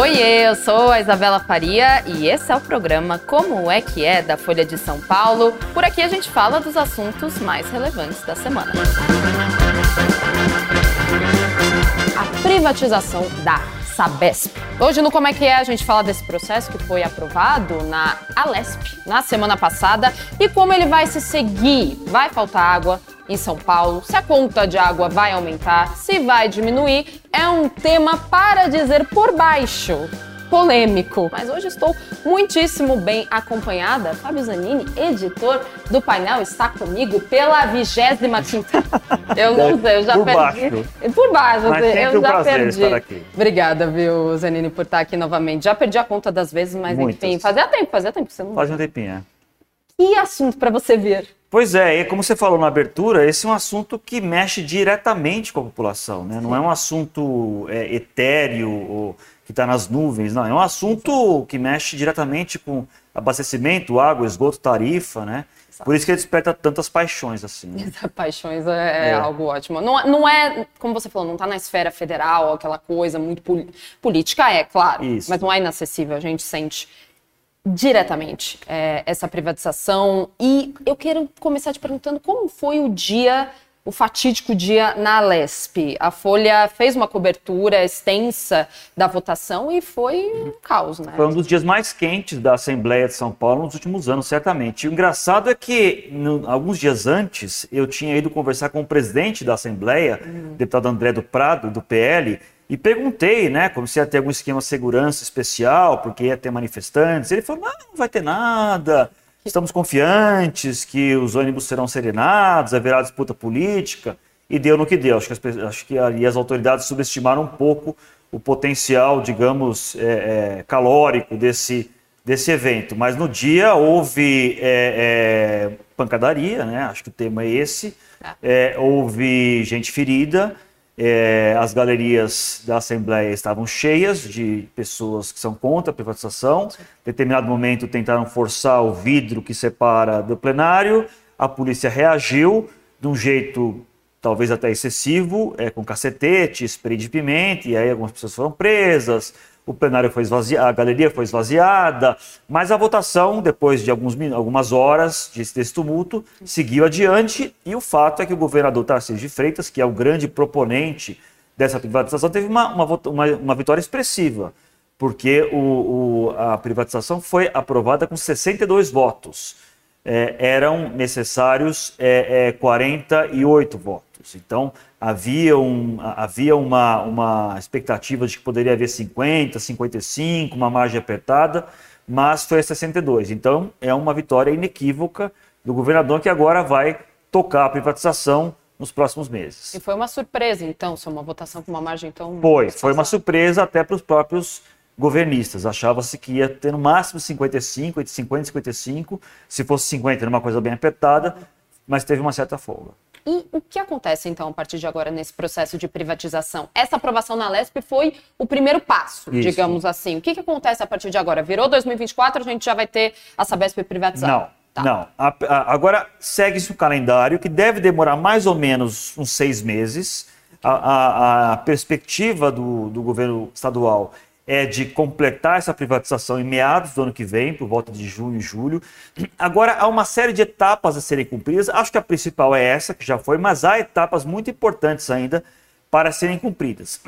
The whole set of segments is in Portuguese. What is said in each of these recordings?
Oiê, eu sou a Isabela Faria e esse é o programa Como é que é da Folha de São Paulo. Por aqui a gente fala dos assuntos mais relevantes da semana. A privatização da Sabesp. Hoje no Como é que é a gente fala desse processo que foi aprovado na Alesp na semana passada e como ele vai se seguir. Vai faltar água, em São Paulo, se a conta de água vai aumentar, se vai diminuir, é um tema para dizer por baixo. Polêmico. Mas hoje estou muitíssimo bem acompanhada. Fábio Zanini, editor do painel, está comigo pela 25 Eu não sei, eu já por perdi. Baixo. Por baixo. Mas eu um já perdi. Obrigada, viu, Zanini, por estar aqui novamente. Já perdi a conta das vezes, mas Muitas. enfim, fazia tempo, fazia tempo que você não. Faz um tempinho. é. Que assunto para você ver? Pois é, e como você falou na abertura, esse é um assunto que mexe diretamente com a população, né? Não é um assunto é, etéreo ou que está nas nuvens, não. É um assunto que mexe diretamente com abastecimento, água, esgoto, tarifa, né? Por isso que ele desperta tantas paixões assim. né? Paixões é, é É. algo ótimo. Não, não é, como você falou, não está na esfera federal, aquela coisa muito pol- política, é, claro. Isso. Mas não é inacessível, a gente sente diretamente é, essa privatização. E eu quero começar te perguntando como foi o dia, o fatídico dia na Alesp. A Folha fez uma cobertura extensa da votação e foi um caos, né? Foi um dos dias mais quentes da Assembleia de São Paulo nos últimos anos, certamente. E o engraçado é que, no- alguns dias antes, eu tinha ido conversar com o presidente da Assembleia, Uhum. deputado André do Prado, do PL, e perguntei, né, como se ia ter algum esquema de segurança especial, porque ia ter manifestantes. Ele falou: não, não vai ter nada. Estamos confiantes que os ônibus serão serenados, haverá disputa política. E deu no que deu. Acho que, as, acho que ali as autoridades subestimaram um pouco o potencial, digamos, é, é, calórico desse, desse evento. Mas no dia houve é, é, pancadaria, né? acho que o tema é esse. É, houve gente ferida. É, as galerias da Assembleia estavam cheias de pessoas que são contra a privatização. Em determinado momento tentaram forçar o vidro que separa do plenário. A polícia reagiu de um jeito talvez até excessivo, é, com cacetete, spray de pimenta, e aí algumas pessoas foram presas, o plenário foi esvaziado, a galeria foi esvaziada, mas a votação, depois de alguns, algumas horas desse, tumulto, seguiu adiante, e o fato é que o governador Tarcísio de Freitas, que é o grande proponente dessa privatização, teve uma, uma, uma- uma vitória expressiva, porque o- o- a privatização foi aprovada com 62 votos é, eram necessários é, é, 48 votos. Então, havia, um, havia uma, uma expectativa de que poderia haver 50, 55, uma margem apertada, mas foi a 62. Então, é uma vitória inequívoca do governador que agora vai tocar a privatização nos próximos meses. E foi uma surpresa, então, ser uma votação com uma margem tão. Foi, foi uma surpresa até para os próprios governistas. Achava-se que ia ter no máximo 55, entre 50 e 55. Se fosse 50, era uma coisa bem apertada, mas teve uma certa folga. E o que acontece, então, a partir de agora, nesse processo de privatização? Essa aprovação na LESP foi o primeiro passo, Isso. digamos assim. O que, que acontece a partir de agora? Virou 2024, a gente já vai ter a Sabesp privatizada? Não, Tá. não. A- a- agora segue-se o calendário que deve demorar mais ou menos uns seis meses. A, a- perspectiva do, do governo estadual é de completar essa privatização em meados do ano que vem, por volta de junho e julho. Agora, há uma série de etapas a serem cumpridas. Acho que a principal é essa, que já foi, mas há etapas muito importantes ainda para serem cumpridas.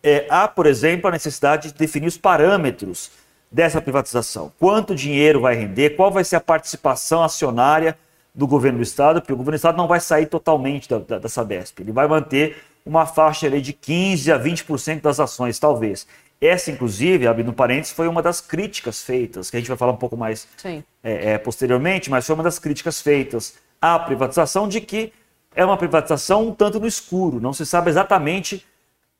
É, há, por exemplo, a necessidade de definir os parâmetros dessa privatização. Quanto dinheiro vai render, qual vai ser a participação acionária do governo do Estado, porque o governo do Estado não vai sair totalmente da, da, da Sabesp. Ele vai manter uma faixa ali de 15% a 20% das ações, talvez. Essa, inclusive, abrindo parênteses, foi uma das críticas feitas, que a gente vai falar um pouco mais é, é, posteriormente, mas foi uma das críticas feitas à privatização de que é uma privatização um tanto no escuro, não se sabe exatamente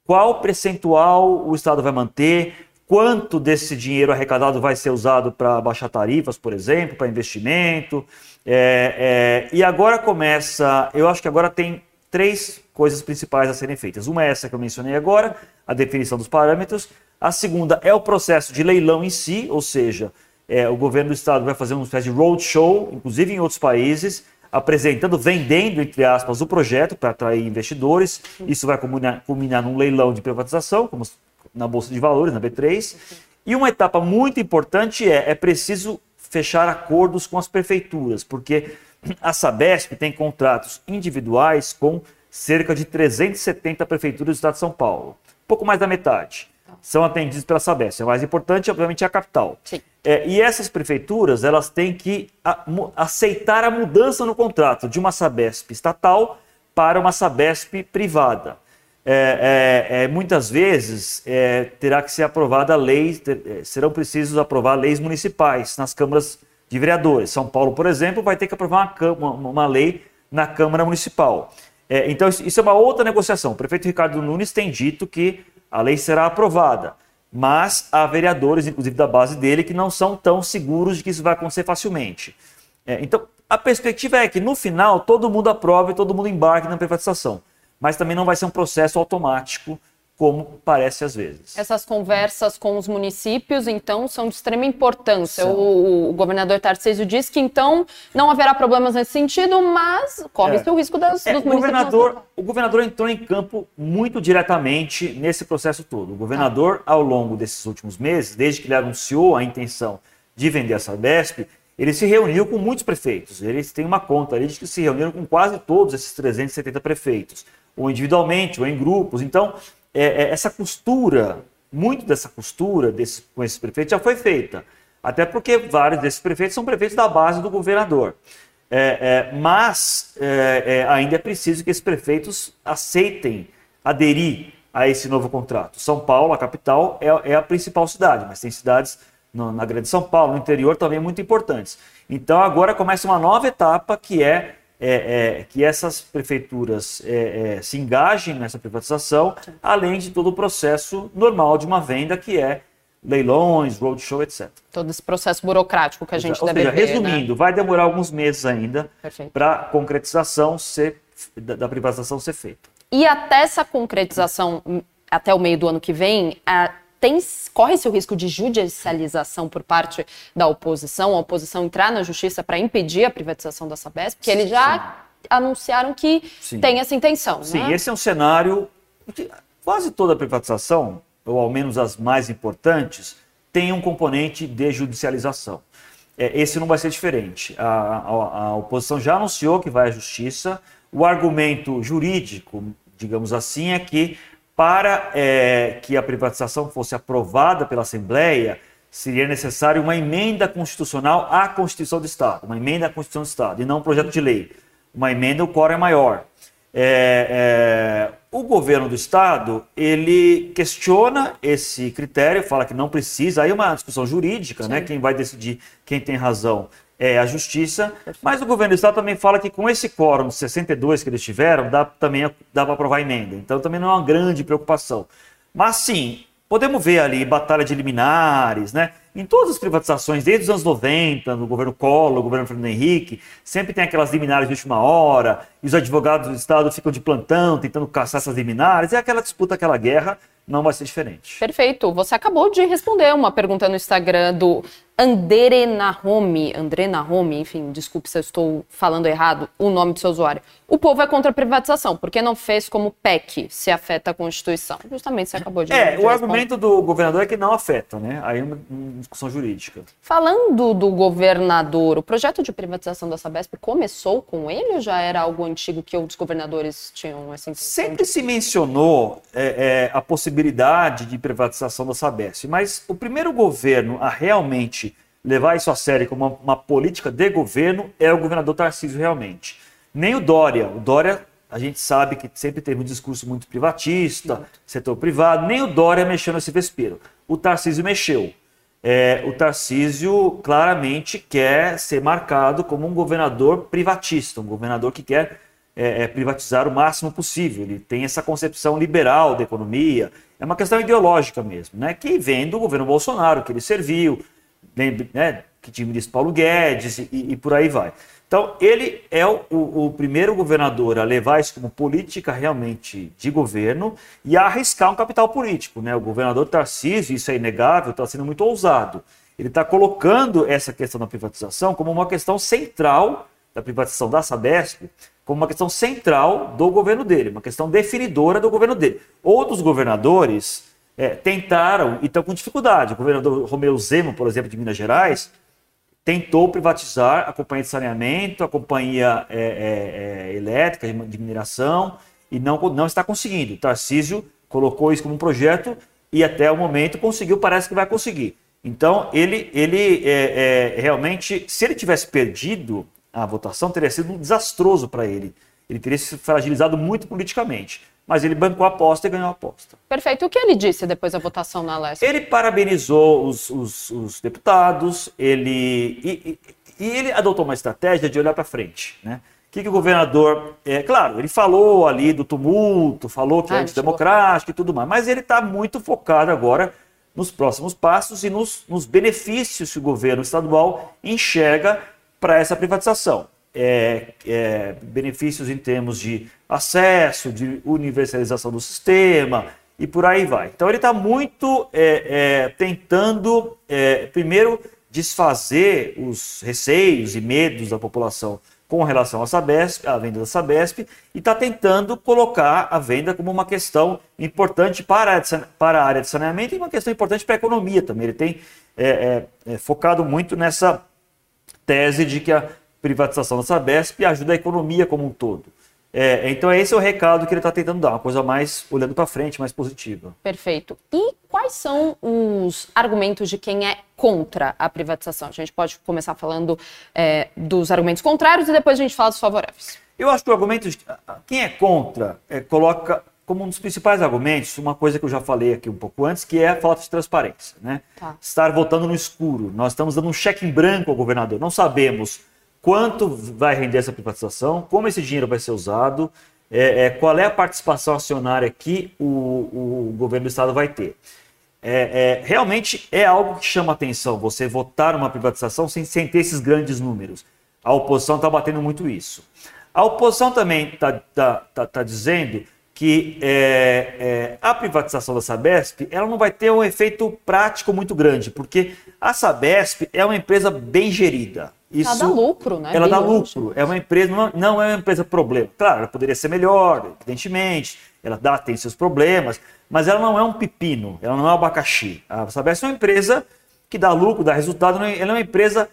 qual percentual o Estado vai manter, quanto desse dinheiro arrecadado vai ser usado para baixar tarifas, por exemplo, para investimento. É, é, e agora começa, eu acho que agora tem três coisas principais a serem feitas. Uma é essa que eu mencionei agora, a definição dos parâmetros. A segunda é o processo de leilão em si, ou seja, é, o governo do estado vai fazer uma espécie de roadshow, inclusive em outros países, apresentando, vendendo, entre aspas, o projeto para atrair investidores. Isso vai culminar, culminar num leilão de privatização, como na Bolsa de Valores, na B3. E uma etapa muito importante é, é preciso fechar acordos com as prefeituras, porque a Sabesp tem contratos individuais com cerca de 370 prefeituras do estado de São Paulo. Pouco mais da metade são atendidos pela Sabesp. O mais importante, obviamente, é a capital. É, e essas prefeituras, elas têm que a, aceitar a mudança no contrato de uma Sabesp estatal para uma Sabesp privada. É, é, é muitas vezes é, terá que ser aprovada lei, é, serão precisos aprovar leis municipais nas câmaras de vereadores. São Paulo, por exemplo, vai ter que aprovar uma, uma, uma lei na Câmara Municipal. É, então, isso é uma outra negociação. O prefeito Ricardo Nunes tem dito que a lei será aprovada, mas há vereadores, inclusive da base dele, que não são tão seguros de que isso vai acontecer facilmente. É, então, a perspectiva é que no final todo mundo aprove, todo mundo embarque na privatização, mas também não vai ser um processo automático como parece às vezes. Essas conversas com os municípios, então, são de extrema importância. O, o, governador Tarcísio diz que, então, não haverá problemas nesse sentido, mas corre-se é. o risco das, é, dos o Governador, o governador entrou em campo muito diretamente nesse processo todo. O governador, ao longo desses últimos meses, desde que ele anunciou a intenção de vender a Sabesp, ele se reuniu com muitos prefeitos. Eles têm uma conta ali de que se reuniram com quase todos esses 370 prefeitos, ou individualmente, ou em grupos. Então, é, é, essa costura, muito dessa costura desse, com esses prefeitos já foi feita. Até porque vários desses prefeitos são prefeitos da base do governador. É, é, mas é, é, ainda é preciso que esses prefeitos aceitem aderir a esse novo contrato. São Paulo, a capital, é, a principal cidade, mas tem cidades no, na Grande São Paulo, no interior, também muito importantes. Então agora começa uma nova etapa que é é, é, que essas prefeituras é, é, se engajem nessa privatização, além de todo o processo normal de uma venda, que é leilões, roadshow, etc. Todo esse processo burocrático que a gente Ou deve seja, ver, Resumindo, né? vai demorar alguns meses ainda para a concretização ser, da, da privatização ser feita. E até essa concretização, até o meio do ano que vem, a tem corre-se o risco de judicialização por parte da oposição, a oposição entrar na justiça para impedir a privatização da Sabesp, porque eles já Sim. anunciaram que Sim. tem essa intenção. Sim, né? esse é um cenário que quase toda privatização, ou ao menos as mais importantes, tem um componente de judicialização. É, esse não vai ser diferente. A, a, a oposição já anunciou que vai à justiça. O argumento jurídico, digamos assim, é que para é, que a privatização fosse aprovada pela Assembleia, seria necessário uma emenda constitucional à Constituição do Estado, uma emenda à Constituição do Estado, e não um projeto de lei. Uma emenda, o quórum é maior. É, é, o governo do Estado, ele questiona esse critério, fala que não precisa, aí é uma discussão jurídica, né? Quem vai decidir quem tem razão é, a justiça, mas o governo do estado também fala que com esse quórum de 62 que eles tiveram, dá também dá para aprovar a emenda. Então também não é uma grande preocupação. Mas sim, podemos ver ali batalha de liminares, né? Em todas as privatizações, desde os anos 90, no governo Collor, no governo Fernando Henrique, sempre tem aquelas liminares de última hora, e os advogados do Estado ficam de plantão tentando caçar essas liminares, é aquela disputa, aquela guerra, não vai ser diferente. Perfeito. Você acabou de responder uma pergunta no Instagram do Andere Nahome, André Nahome, enfim, desculpe se eu estou falando errado o nome do seu usuário. O povo é contra a privatização, porque não fez como PEC se afeta a Constituição? Justamente você acabou de É, de o argumento do governador é que não afeta, né? Aí é uma, discussão jurídica. Falando do governador, o projeto de privatização da Sabesp começou com ele ou já era algo antigo que outros governadores tinham essa intenção? Sempre se mencionou é, é, a possibilidade de privatização da Sabesp, mas o primeiro governo a realmente levar isso a sério como uma, uma, política de governo é o governador Tarcísio realmente. Nem o Dória. O Dória, a gente sabe que sempre teve um discurso muito privatista, setor privado. Nem o Dória mexeu nesse vespeiro. O Tarcísio mexeu. É, o Tarcísio claramente quer ser marcado como um governador privatista, um governador que quer é, é, privatizar o máximo possível. Ele tem essa concepção liberal da economia. É uma questão ideológica mesmo, né? Que vem do governo Bolsonaro, que ele serviu, né, que ministro Paulo Guedes e, e, por aí vai. Então, ele é o, o, o, primeiro governador a levar isso como política realmente de governo e a arriscar um capital político. Né? O governador Tarcísio, isso é inegável, está sendo muito ousado. Ele está colocando essa questão da privatização como uma questão central da privatização da Sabesp, como uma questão central do governo dele, uma questão definidora do governo dele. Outros governadores é, tentaram e estão com dificuldade. O governador Romeu Zema, por exemplo, de Minas Gerais, tentou privatizar a companhia de saneamento, a companhia é, é, é elétrica de mineração e não, não está conseguindo. O Tarcísio colocou isso como um projeto e até o momento conseguiu, parece que vai conseguir. Então, ele, ele é, é, realmente, se ele tivesse perdido a votação, teria sido desastroso para ele. Ele teria se fragilizado muito politicamente mas ele bancou a aposta e ganhou a aposta. Perfeito. O que ele disse depois da votação na Leste? Ele parabenizou os, os, os deputados, ele e, e, e, ele adotou uma estratégia de olhar para frente, né? O que, que o governador. É, claro, ele falou ali do tumulto, falou que é ah, é antidemocrático e tudo mais, mas ele está muito focado agora nos próximos passos e nos, nos benefícios que o governo estadual enxerga para essa privatização é, é, benefícios em termos de acesso, de universalização do sistema e por aí vai. Então ele está muito é, é tentando, é, primeiro, desfazer os receios e medos da população com relação à Sabesp, à venda da Sabesp, e está tentando colocar a venda como uma questão importante para a, para a área de saneamento e uma questão importante para a economia também. Ele tem é, focado muito nessa tese de que a privatização da Sabesp ajuda a economia como um todo. É, então esse é o recado que ele está tentando dar, uma coisa mais olhando para frente, mais positiva. Perfeito. E quais são os argumentos de quem é contra a privatização? A gente pode começar falando é, dos argumentos contrários e depois a gente fala dos favoráveis. Eu acho que o argumento de quem é contra é, coloca como um dos principais argumentos uma coisa que eu já falei aqui um pouco antes, que é a falta de transparência. Né? Tá. Estar votando no escuro. Nós estamos dando um cheque em branco ao governador. Não sabemos quanto vai render essa privatização, como esse dinheiro vai ser usado, é, é, qual é a participação acionária que o, o governo do estado vai ter. É, é realmente é algo que chama atenção, você votar uma privatização sem, sem ter esses grandes números. A oposição está batendo muito isso. A oposição também está tá, tá, tá dizendo que é, é, a privatização da Sabesp ela não vai ter um efeito prático muito grande, porque a Sabesp é uma empresa bem gerida. Isso, ela dá lucro, né? Ela dá lucro. É uma empresa, não, não é uma empresa problema. Claro, ela poderia ser melhor, evidentemente. Ela dá, tem seus problemas, mas ela não é um pepino, ela não é um abacaxi. A Sabesp é uma empresa que dá lucro, dá resultado, ela é uma empresa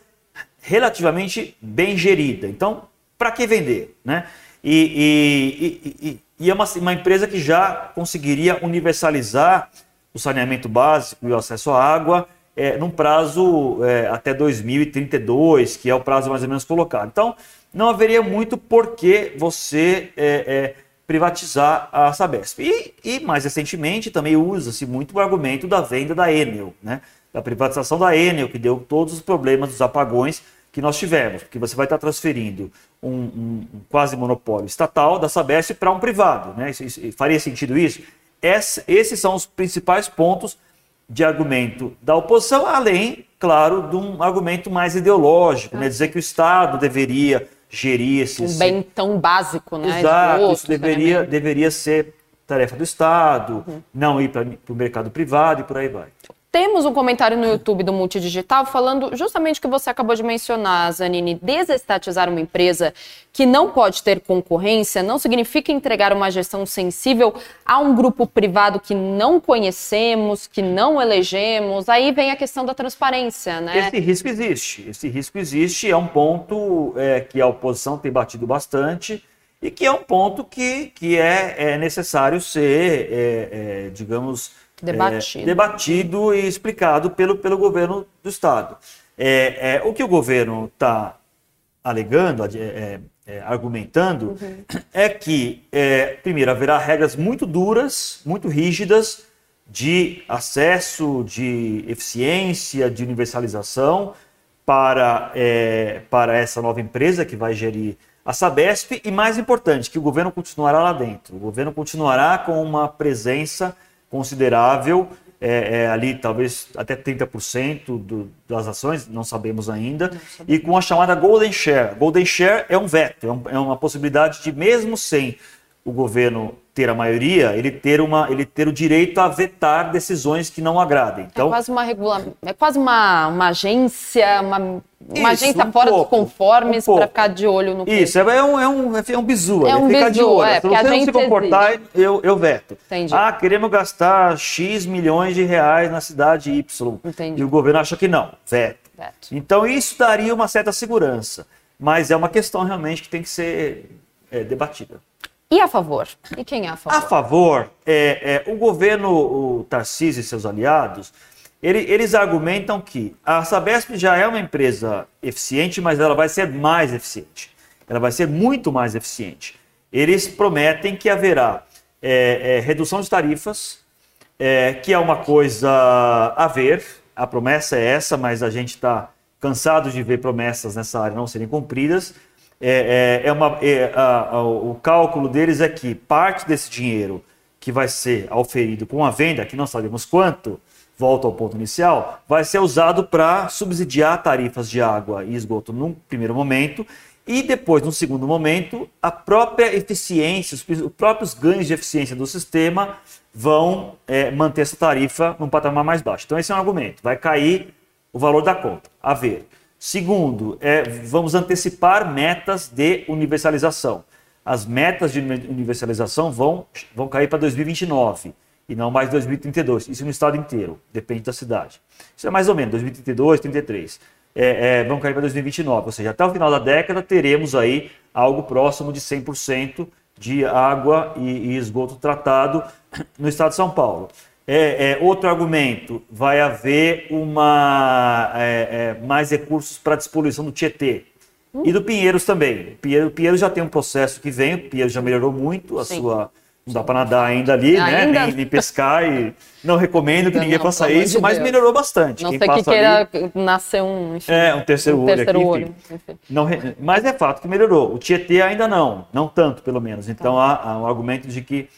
relativamente bem gerida. Então, para que vender, né? E, e, e, e é uma, uma empresa que já conseguiria universalizar o saneamento básico e o acesso à água é, num prazo é, até 2032, que é o prazo mais ou menos colocado. Então, não haveria muito por que você é, é, privatizar a Sabesp. E, e mais recentemente também usa-se muito o argumento da venda da Enel, né? da privatização da Enel, que deu todos os problemas dos apagões que nós tivemos, porque você vai estar transferindo um, um, um quase monopólio estatal da Sabesp para um privado. Né? Isso, isso, faria sentido isso? Esse, esses são os principais pontos de argumento da oposição, além, claro, de um argumento mais ideológico, né? dizer que o Estado deveria gerir esse... Um bem tão básico, né? Exato, isso deveria, deveria ser tarefa do Estado, uhum. não ir para o mercado privado e por aí vai. Temos um comentário no YouTube do Multidigital falando justamente o que você acabou de mencionar, Zanini. Desestatizar uma empresa que não pode ter concorrência não significa entregar uma gestão sensível a um grupo privado que não conhecemos, que não elegemos. Aí vem a questão da transparência, né? Esse risco existe. Esse risco existe. É um ponto é, que a oposição tem batido bastante e que é um ponto que, que é, é necessário ser, é, é digamos Debatido. É, debatido e explicado pelo, pelo governo do Estado. É, é o que o governo está alegando, é, é, argumentando, uhum. é que, é, primeiro, haverá regras muito duras, muito rígidas de acesso, de eficiência, de universalização para, é, para essa nova empresa que vai gerir a Sabesp e, mais importante, que o governo continuará lá dentro. O governo continuará com uma presença considerável, é, é, ali talvez até 30% do, das ações, não sabemos ainda, não e com a chamada Golden Share. Golden Share é um veto, é, um, é, uma possibilidade de, mesmo sem o governo ter a maioria, ele ter, uma, ele ter o direito a vetar decisões que não agradem. Então, é quase uma regula... é quase uma, uma agência, uma uma Isso, agência um fora dos pouco, conformes um para ficar de olho no Isso, é um, é um, é um bizu, É é um ficar de bizu, olho. é, Se você não se comportar, eu, eu veto. Entendi. Ah, queremos gastar X milhões de reais na cidade Y. Entendi. E o governo acha que não, veto. Veto. Então isso daria uma certa segurança. Mas é uma questão realmente que tem que ser é, debatida. E a favor? E quem é a favor? A favor, é, é, o governo, o Tarcísio e seus aliados, ele- eles argumentam que a Sabesp já é uma empresa eficiente, mas ela vai ser mais eficiente. Ela vai ser muito mais eficiente. Eles prometem que haverá é, é, redução de tarifas, é, que é uma coisa a ver. A promessa é essa, mas a gente está cansado de ver promessas nessa área não serem cumpridas. É, é- é uma, é, a- a- o cálculo deles é que parte desse dinheiro que vai ser auferido com a venda, que não sabemos quanto, volta ao ponto inicial, vai ser usado para subsidiar tarifas de água e esgoto num primeiro momento e depois, num segundo momento, a própria eficiência, os pri- os próprios ganhos de eficiência do sistema vão é, manter essa tarifa num patamar mais baixo. Então, esse é um argumento. Vai cair o valor da conta. A ver. Segundo, é, vamos antecipar metas de universalização. As metas de uni- universalização vão, vão cair para 2029 e não mais 2032. Isso no estado inteiro, depende da cidade. Isso é mais ou menos 2032, 33. É, é, vão cair para 2029, ou seja, até o final da década teremos aí algo próximo de 100% de água e, e esgoto tratado no estado de São Paulo. É, é, outro argumento, vai haver uma, é, é, mais recursos para a despoluição do Tietê e do Pinheiros também. O Pinheiro, o Pinheiros já tem um processo que vem, o Pinheiros já melhorou muito a Sim. sua... Não dá para nadar ainda ali, né? Ainda? Nem, nem pescar e não recomendo que Não, ninguém não, faça isso, de mas Deus. melhorou bastante. Não Quem sei que queira ali- nascer um, enfim, É, um terceiro olho terceiro aqui, olho. enfim. Não mas é fato que melhorou. O Tietê ainda não, não tanto pelo menos. Então há, há um argumento de que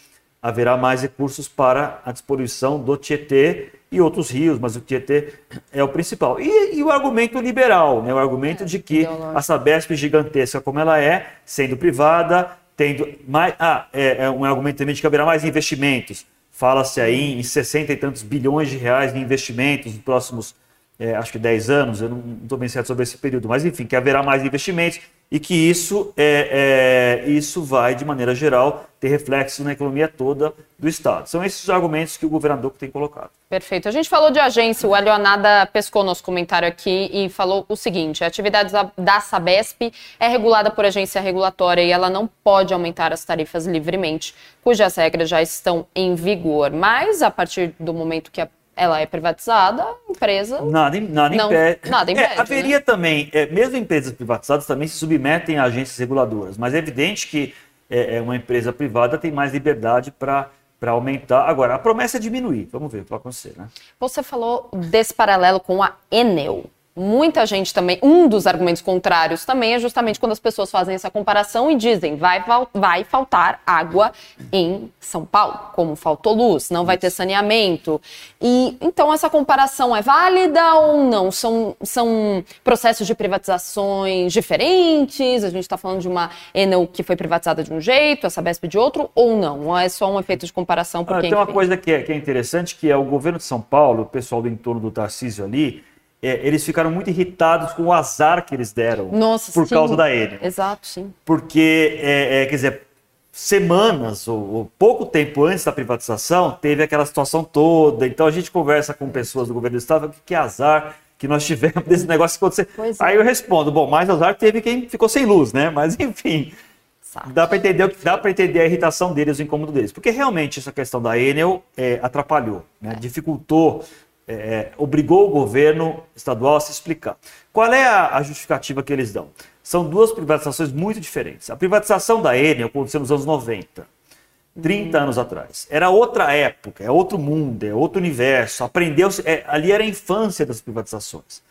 haverá mais recursos para a disposição do Tietê e outros rios, mas o Tietê é o principal. E, e o argumento liberal, né? o argumento de que ideológico. a Sabesp gigantesca como ela é, sendo privada, tendo mais. Ah, é, é um argumento também de que haverá mais investimentos. Fala-se aí em 60 e tantos bilhões de reais de investimentos nos próximos é, acho que 10 anos, eu não estou bem certo sobre esse período, mas enfim, que haverá mais investimentos e que isso, é, é, isso vai, de maneira geral, ter reflexos na economia toda do Estado. São esses os argumentos que o governador tem colocado. Perfeito. A gente falou de agência, o Hélio Anada pescou nosso comentário aqui e falou o seguinte: a atividade da- da Sabesp é regulada por agência regulatória e ela não pode aumentar as tarifas livremente, cujas regras já estão em vigor. Mas a partir do momento que a- ela é privatizada, empresa. Nada, nada Não, impede. nada É, impede, né? haveria também, é, mesmo empresas privatizadas também se submetem a agências reguladoras, mas é evidente que é, é, uma empresa privada tem mais liberdade para aumentar. Agora, a promessa é diminuir. Vamos ver o que vai acontecer, né? Você falou desse paralelo com a Enel. Muita gente também, um dos argumentos contrários também é justamente quando as pessoas fazem essa comparação e dizem vai, vai faltar água em São Paulo, como faltou luz, não vai ter saneamento. E então essa comparação é válida ou não? São, são processos de privatizações diferentes? A gente está falando de uma Enel que foi privatizada de um jeito, a Sabesp de outro, ou não? Ou é só um efeito de comparação? Ah, tem uma enfim, coisa que é, que é interessante, que é o governo de São Paulo, o pessoal do entorno do Tarcísio ali, é, eles ficaram muito irritados com o azar que eles deram Nossa, por sim. causa da Enel. Exato, sim. Porque, é, é, quer dizer, semanas ou, ou pouco tempo antes da privatização, teve aquela situação toda. Então a gente conversa com pessoas do governo do estado, que, que azar que nós tivemos desse negócio acontecer. Pois é. Aí eu respondo, bom, mais azar teve quem ficou sem luz, né? Mas enfim, Sabe. dá para entender, o dá entender a irritação deles, o incômodo deles, porque realmente essa questão da Enel é, atrapalhou, né? dificultou, é, é, obrigou o governo estadual a se explicar. Qual é a, a justificativa que eles dão? São duas privatizações muito diferentes. A privatização da Enel aconteceu nos anos 90. 30 anos atrás. Era outra época, é outro mundo, é outro universo. Aprendeu-se, é, ali era a infância das privatizações.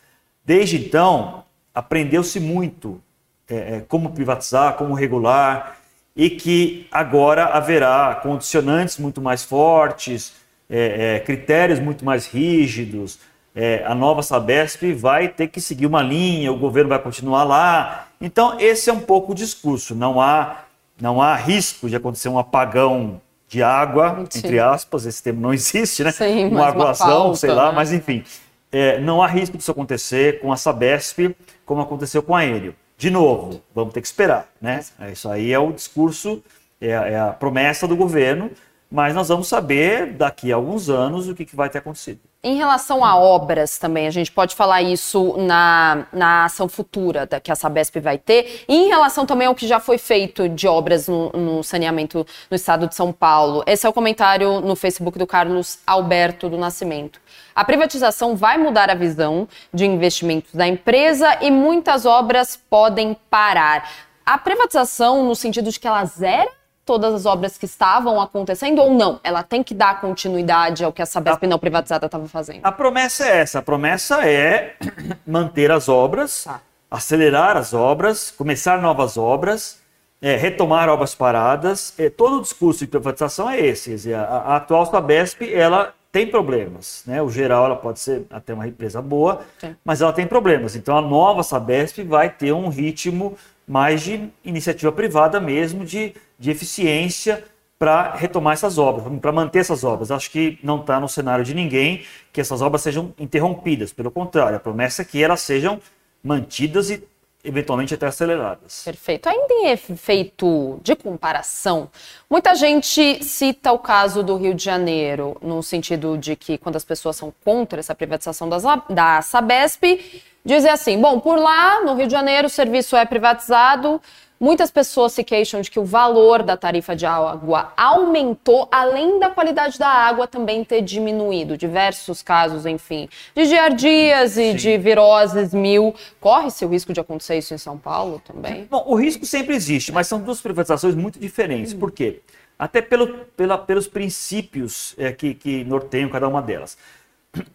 Desde então, aprendeu-se muito é, é, como privatizar, como regular, e que agora haverá condicionantes muito mais fortes, é, é, critérios muito mais rígidos. É, a nova Sabesp vai ter que seguir uma linha, o governo vai continuar lá. Então, esse é um pouco o discurso. Não há, não há risco de acontecer um apagão de água, entre aspas, esse termo não existe, né? Sim, uma uma aguação, sei lá, né? mas enfim. é, não há risco disso acontecer com a Sabesp, como aconteceu com a Aéreo. De novo, vamos ter que esperar, né? Isso aí é o discurso, é, é a promessa do governo, mas nós vamos saber daqui a alguns anos o que, que vai ter acontecido. Em relação a obras também, a gente pode falar isso na, na ação futura da, que a Sabesp vai ter. E em relação também ao que já foi feito de obras no, no, saneamento no estado de São Paulo. Esse é o comentário no Facebook do Carlos Alberto do Nascimento. A privatização vai mudar a visão de investimentos da empresa e muitas obras podem parar. A privatização, no sentido de que ela zera todas as obras que estavam acontecendo ou não? Ela tem que dar continuidade ao que a Sabesp a, não privatizada estava fazendo? A promessa é essa. A promessa é manter as obras, tá. acelerar as obras, começar novas obras, é, retomar obras paradas. É, todo o discurso de privatização é esse. A, a atual Sabesp, ela tem problemas, né? O geral ela pode ser até uma empresa boa, Sim. mas ela tem problemas. Então a nova Sabesp vai ter um ritmo mais de iniciativa privada mesmo, de, de eficiência para retomar essas obras, para manter essas obras. Acho que não está no cenário de ninguém que essas obras sejam interrompidas. Pelo contrário, a promessa é que elas sejam mantidas e eventualmente até aceleradas. Perfeito. Ainda em efeito de comparação, muita gente cita o caso do Rio de Janeiro, no sentido de que quando as pessoas são contra essa privatização das, da Sabesp, dizem assim: bom, por lá, no Rio de Janeiro, o serviço é privatizado. Muitas pessoas se queixam de que o valor da tarifa de água aumentou, além da qualidade da água também ter diminuído. Diversos casos, enfim, de giardias e Sim. de viroses mil. Corre-se o risco de acontecer isso em São Paulo também? Bom, o risco sempre existe, mas são duas privatizações muito diferentes. Por quê? Até pelo, pela, pelos princípios é, que, que norteiam cada uma delas.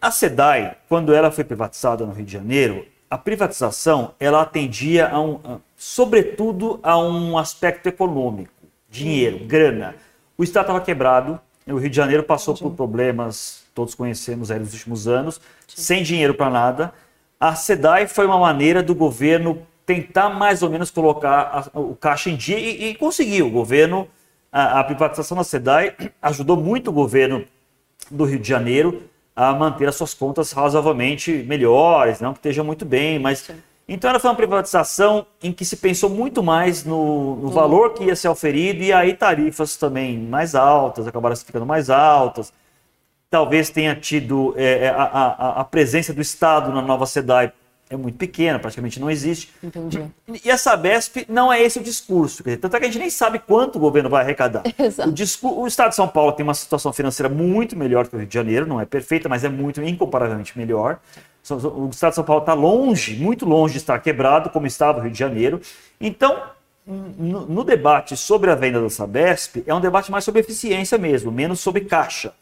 A SEDAI, quando ela foi privatizada no Rio de Janeiro, a privatização ela atendia a um, a, sobretudo a um aspecto econômico, dinheiro, uhum. grana. O Estado estava quebrado, o Rio de Janeiro passou por problemas, todos conhecemos aí nos últimos anos, sem dinheiro para nada. A SEDAI foi uma maneira do governo tentar mais ou menos colocar a, o caixa em dia e, e conseguiu. O governo, a, a privatização da SEDAI ajudou muito o governo do Rio de Janeiro a manter as suas contas razoavelmente melhores, não que estejam muito bem, mas Sim. Então ela foi uma privatização em que se pensou muito mais no, no valor que ia ser oferido e aí tarifas também mais altas, acabaram ficando mais altas. Talvez tenha tido é, é a, a, a presença do Estado na nova SEDAI é muito pequena, praticamente não existe. Entendi. E a Sabesp não é esse o discurso. Dizer, tanto é que a gente nem sabe quanto o governo vai arrecadar. Exato. O, o Estado de São Paulo tem uma situação financeira muito melhor que o Rio de Janeiro, não é perfeita, mas é muito incomparavelmente melhor. O Estado de São Paulo está longe, muito longe de estar quebrado, como estava o Rio de Janeiro. Então, no, no debate sobre a venda da Sabesp, é um debate mais sobre eficiência mesmo, menos sobre caixa.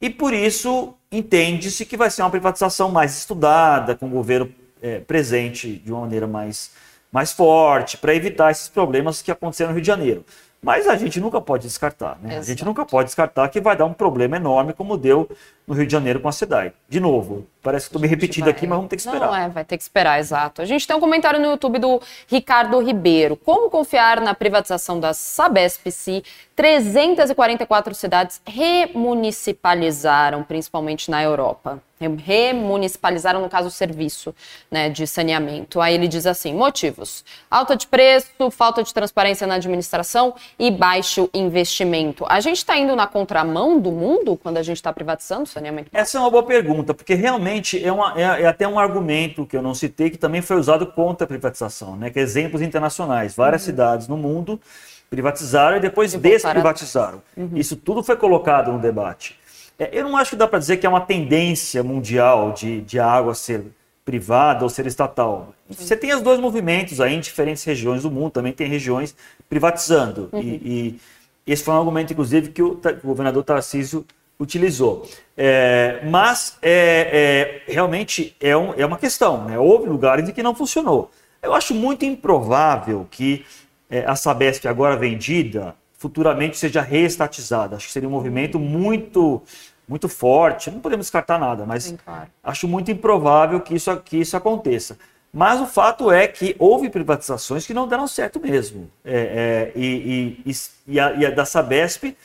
E por isso entende-se que vai ser uma privatização mais estudada, com o governo é, presente de uma maneira mais, mais forte para evitar esses problemas que aconteceram no Rio de Janeiro. Mas a gente nunca pode descartar, né? Exato. A gente nunca pode descartar que vai dar um problema enorme, como deu no Rio de Janeiro com a SEDAI. De novo, parece que estou me repetindo vai... aqui, mas vamos ter que esperar. Não, é, vai ter que esperar, exato. A gente tem um comentário no YouTube do Ricardo Ribeiro. Como confiar na privatização da Sabesp se 344 cidades remunicipalizaram, principalmente na Europa? remunicipalizaram, no caso, o serviço né, de saneamento. Aí ele diz assim: motivos: alta de preço, falta de transparência na administração e baixo investimento. A gente está indo na contramão do mundo quando a gente está privatizando saneamento? Essa é uma boa pergunta, porque realmente é, uma, é, é, até um argumento que eu não citei que também foi usado contra a privatização, né? Que é exemplos internacionais. Várias uhum. cidades no mundo privatizaram e depois desprivatizaram. Uhum. Isso tudo foi colocado no debate. É, eu não acho que dá para dizer que é uma tendência mundial de, de água ser privada ou ser estatal. Você tem os dois movimentos aí em diferentes regiões do mundo, também tem regiões privatizando. Uhum. E, e, esse foi um argumento, inclusive, que o, o governador Tarcísio utilizou. É, mas é, é, realmente é, um, é uma questão. Né? Houve lugares em que não funcionou. Eu acho muito improvável que é, a Sabesp agora vendida futuramente seja reestatizada. Acho que seria um movimento muito muito forte. Não podemos descartar nada, mas Sim, claro. acho muito improvável que isso, que isso aconteça. Mas o fato é que houve privatizações que não deram certo mesmo. É, é, e, e, e, a, e, a, da Sabesp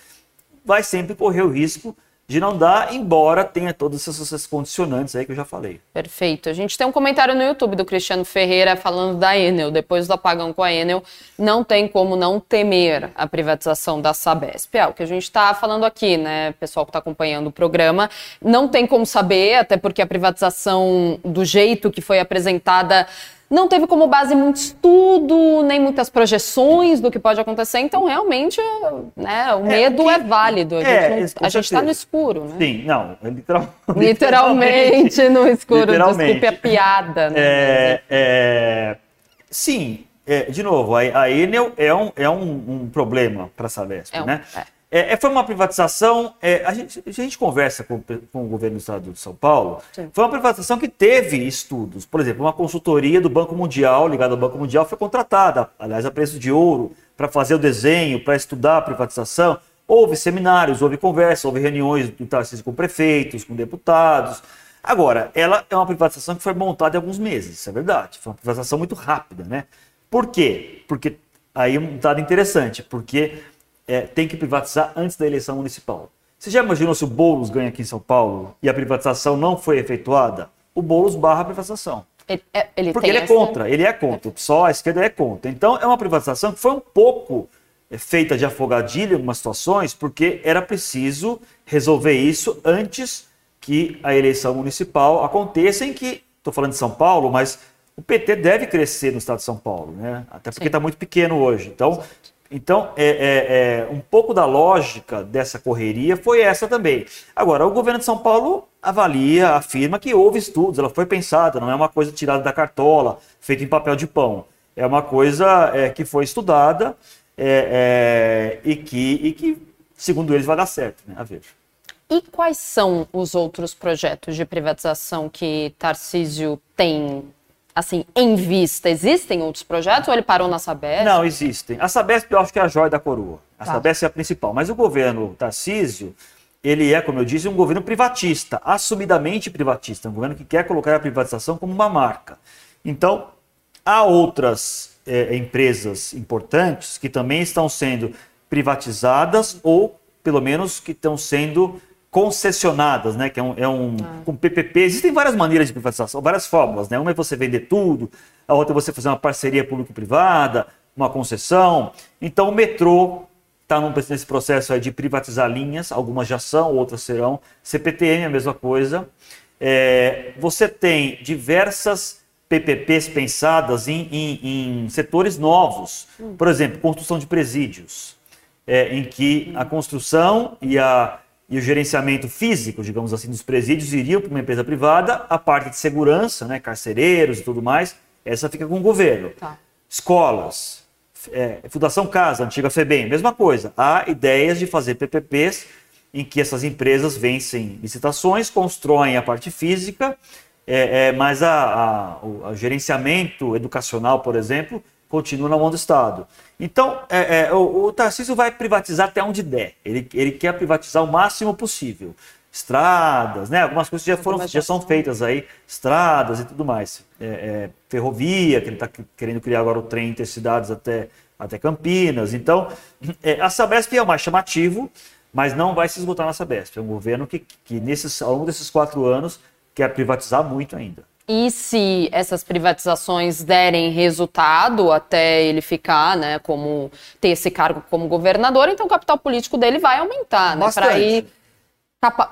vai sempre correr o risco de não dar, embora tenha todas essas condicionantes aí que eu já falei. Perfeito. A gente tem um comentário no YouTube do Cristiano Ferreira falando da Enel. Depois do apagão com a Enel, não tem como não temer a privatização da Sabesp. É o que a gente está falando aqui, né, pessoal que está acompanhando o programa. Não tem como saber, até porque a privatização, do jeito que foi apresentada, não teve como base muito estudo, nem muitas projeções do que pode acontecer, então realmente né, o é, medo é, que, é válido. A é, gente está no escuro. Né? Sim, não, é literal, literalmente, no escuro. Literalmente. Desculpe a piada. Né? É, é, sim, de novo, a, a Enel é um, é um, um problema para a Sabesp, um, né? É, é, foi uma privatização. É, a, gente, a, gente, conversa com, com, o governo do estado de São Paulo. Sim. Foi uma privatização que teve estudos. Por exemplo, uma consultoria do Banco Mundial, ligada ao Banco Mundial, foi contratada, aliás, a preço de ouro, para fazer o desenho, para estudar a privatização. Houve seminários, houve conversas, houve reuniões do Tarcísio com prefeitos, com deputados. Agora, ela é uma privatização que foi montada em alguns meses, isso é verdade. Foi uma privatização muito rápida, né? Por quê? Porque aí um dado interessante, porque é, tem que privatizar antes da eleição municipal. Você já imaginou se o Boulos ganha aqui em São Paulo e a privatização não foi efetuada? O Boulos barra a privatização. Ele, é, ele Porque ele é essa... contra, ele é contra. O PSOL, a esquerda é contra. Então é uma privatização que foi um pouco é, feita de afogadilho em algumas situações, porque era preciso resolver isso antes que a eleição municipal aconteça, em que, estou falando de São Paulo, mas o PT deve crescer no estado de São Paulo, né? Até porque está muito pequeno hoje. Então, então, é, é, é, um pouco da lógica dessa correria foi essa também. Agora, o governo de São Paulo avalia, afirma que houve estudos, ela foi pensada, não é uma coisa tirada da cartola, feita em papel de pão. É uma coisa é, que foi estudada é, é, e, que, e que, segundo eles, vai dar certo, né? A ver. E quais são os outros projetos de privatização que Tarcísio tem assim, em vista? Existem outros projetos ou ele parou na Sabesp? Não, existem. A Sabesp eu acho que é a joia da coroa. A tá. Sabesp é a principal. Mas o governo Tarcísio, ele é, como eu disse, um governo privatista, assumidamente privatista. Um governo que quer colocar a privatização como uma marca. Então, há outras é, empresas importantes que também estão sendo privatizadas ou, pelo menos, que estão sendo concessionadas, né? Que é um, é um ah. com PPP. Existem várias maneiras de privatização, várias fórmulas, né? Uma é você vender tudo, a outra é você fazer uma parceria público-privada, uma concessão. Então o metrô está nesse processo de privatizar linhas, algumas já são, outras serão. CPTM é a mesma coisa. É, você tem diversas PPPs pensadas em, em, em setores novos, hum. por exemplo, construção de presídios, é, em que a construção e a e o gerenciamento físico, digamos assim, dos presídios iriam para uma empresa privada, a parte de segurança, né, carcereiros e tudo mais, essa fica com o governo. Tá. Escolas, é, Fundação Casa, antiga FEBEM, mesma coisa. Há ideias de fazer PPPs em que essas empresas vencem licitações, constroem a parte física, é, é, mas a, a, o, o gerenciamento educacional, por exemplo, continua na mão do Estado. Então, é, é, o, o Tarcísio vai privatizar até onde der. Ele, ele quer privatizar o máximo possível. Estradas, né? Algumas coisas já, foram, já são feitas aí, estradas e tudo mais. É, é ferrovia, que ele está querendo criar agora o trem intercidades até, até Campinas. Então, é, a Sabesp é o mais chamativo, mas não vai se esgotar na Sabesp. É um governo que, que nesses, ao longo desses quatro anos, quer privatizar muito ainda. E se essas privatizações derem resultado até ele ficar, né, como ter esse cargo como governador, então o capital político dele vai aumentar, né, para ir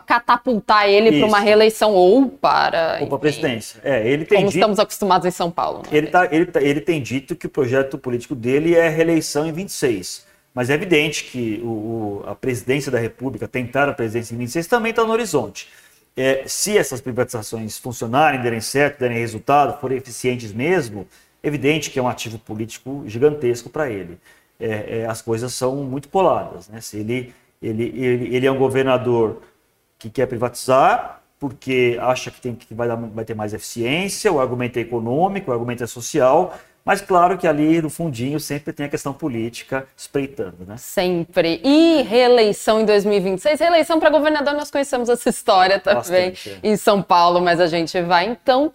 catapultar ele para uma reeleição ou para ou para a presidência. É, ele tem como dito, estamos acostumados em São Paulo. Né? Ele, tá, ele, tá, ele tem dito que o projeto político dele é reeleição em 26. Mas é evidente que o, o, a presidência da República, tentar a presidência em 26, também está no horizonte é, se essas privatizações funcionarem, derem certo, derem resultado, forem eficientes mesmo, evidente que é um ativo político gigantesco para ele. É, é, as coisas são muito poladas. Né? Se ele, ele, ele, ele é um governador que quer privatizar porque acha que, tem, que vai, dar, vai ter mais eficiência, o argumento é econômico, o argumento é social, mas claro que ali no fundinho sempre tem a questão política espreitando, né? Sempre. E reeleição em 2026? Reeleição para governador, nós conhecemos essa história também Bastante, é. em São Paulo, mas a gente vai então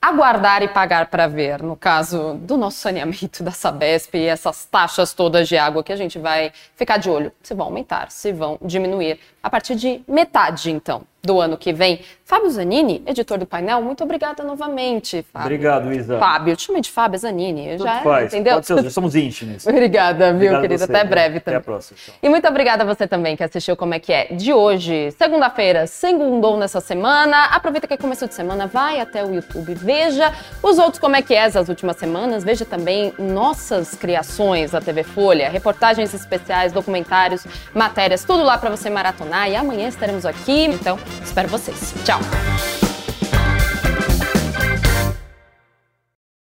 aguardar e pagar para ver, no caso do nosso saneamento da Sabesp e essas taxas todas de água que a gente vai ficar de olho se vão aumentar, se vão diminuir a partir de metade, então, do ano que vem. Fábio Zanini, editor do painel, muito obrigada novamente, Fábio. Obrigado, Isa. Fábio, eu te chamei de Fábio Zanini. Tudo já faz. entendeu? Pode ser, somos íntimos. obrigada, viu, Obrigado querida? você, Até viu? breve também. Até a próxima. Tchau. E muito obrigada a você também que assistiu Como é que é de hoje, segunda-feira, segundou nessa semana. Aproveita que é começo de semana, vai até o YouTube, veja os outros Como é que é das últimas semanas, veja também nossas criações da TV Folha, reportagens especiais, documentários, matérias, tudo lá para você maratonar. E amanhã estaremos aqui, então espero vocês. Tchau.